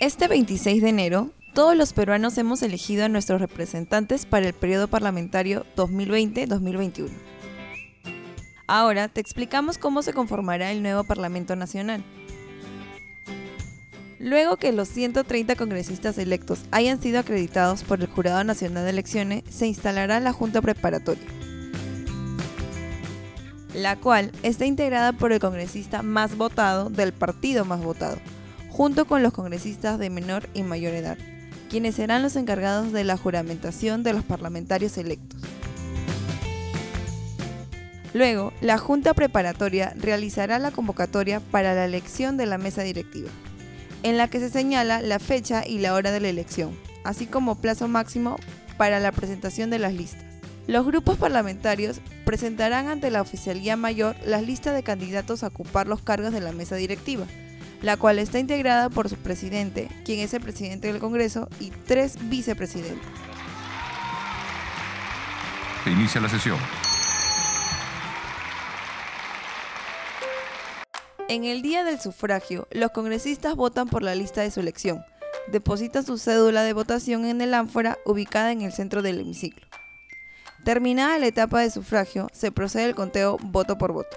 Este 26 de enero, todos los peruanos hemos elegido a nuestros representantes para el periodo parlamentario 2020-2021. Ahora te explicamos cómo se conformará el nuevo Parlamento Nacional. Luego que los 130 congresistas electos hayan sido acreditados por el Jurado Nacional de Elecciones, se instalará la Junta Preparatoria, la cual está integrada por el congresista más votado del partido más votado, junto con los congresistas de menor y mayor edad, quienes serán los encargados de la juramentación de los parlamentarios electos. Luego, la Junta Preparatoria realizará la convocatoria para la elección de la mesa directiva, en la que se señala la fecha y la hora de la elección, así como plazo máximo para la presentación de las listas. Los grupos parlamentarios presentarán ante la Oficialía Mayor las listas de candidatos a ocupar los cargos de la mesa directiva, la cual está integrada por su presidente, quien es el presidente del Congreso, y tres vicepresidentes. Se inicia la sesión. En el día del sufragio, los congresistas votan por la lista de su elección. Depositan su cédula de votación en el ánfora ubicada en el centro del hemiciclo. Terminada la etapa de sufragio, se procede el conteo voto por voto.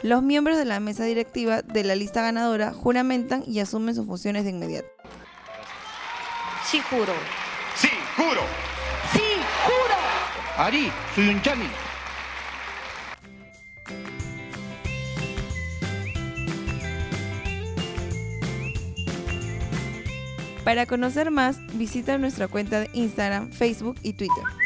Los miembros de la mesa directiva de la lista ganadora juramentan y asumen sus funciones de inmediato. Sí juro. Sí, juro. Sí juro. Ari, Suyunchani. Para conocer más, visita nuestra cuenta de Instagram, Facebook y Twitter.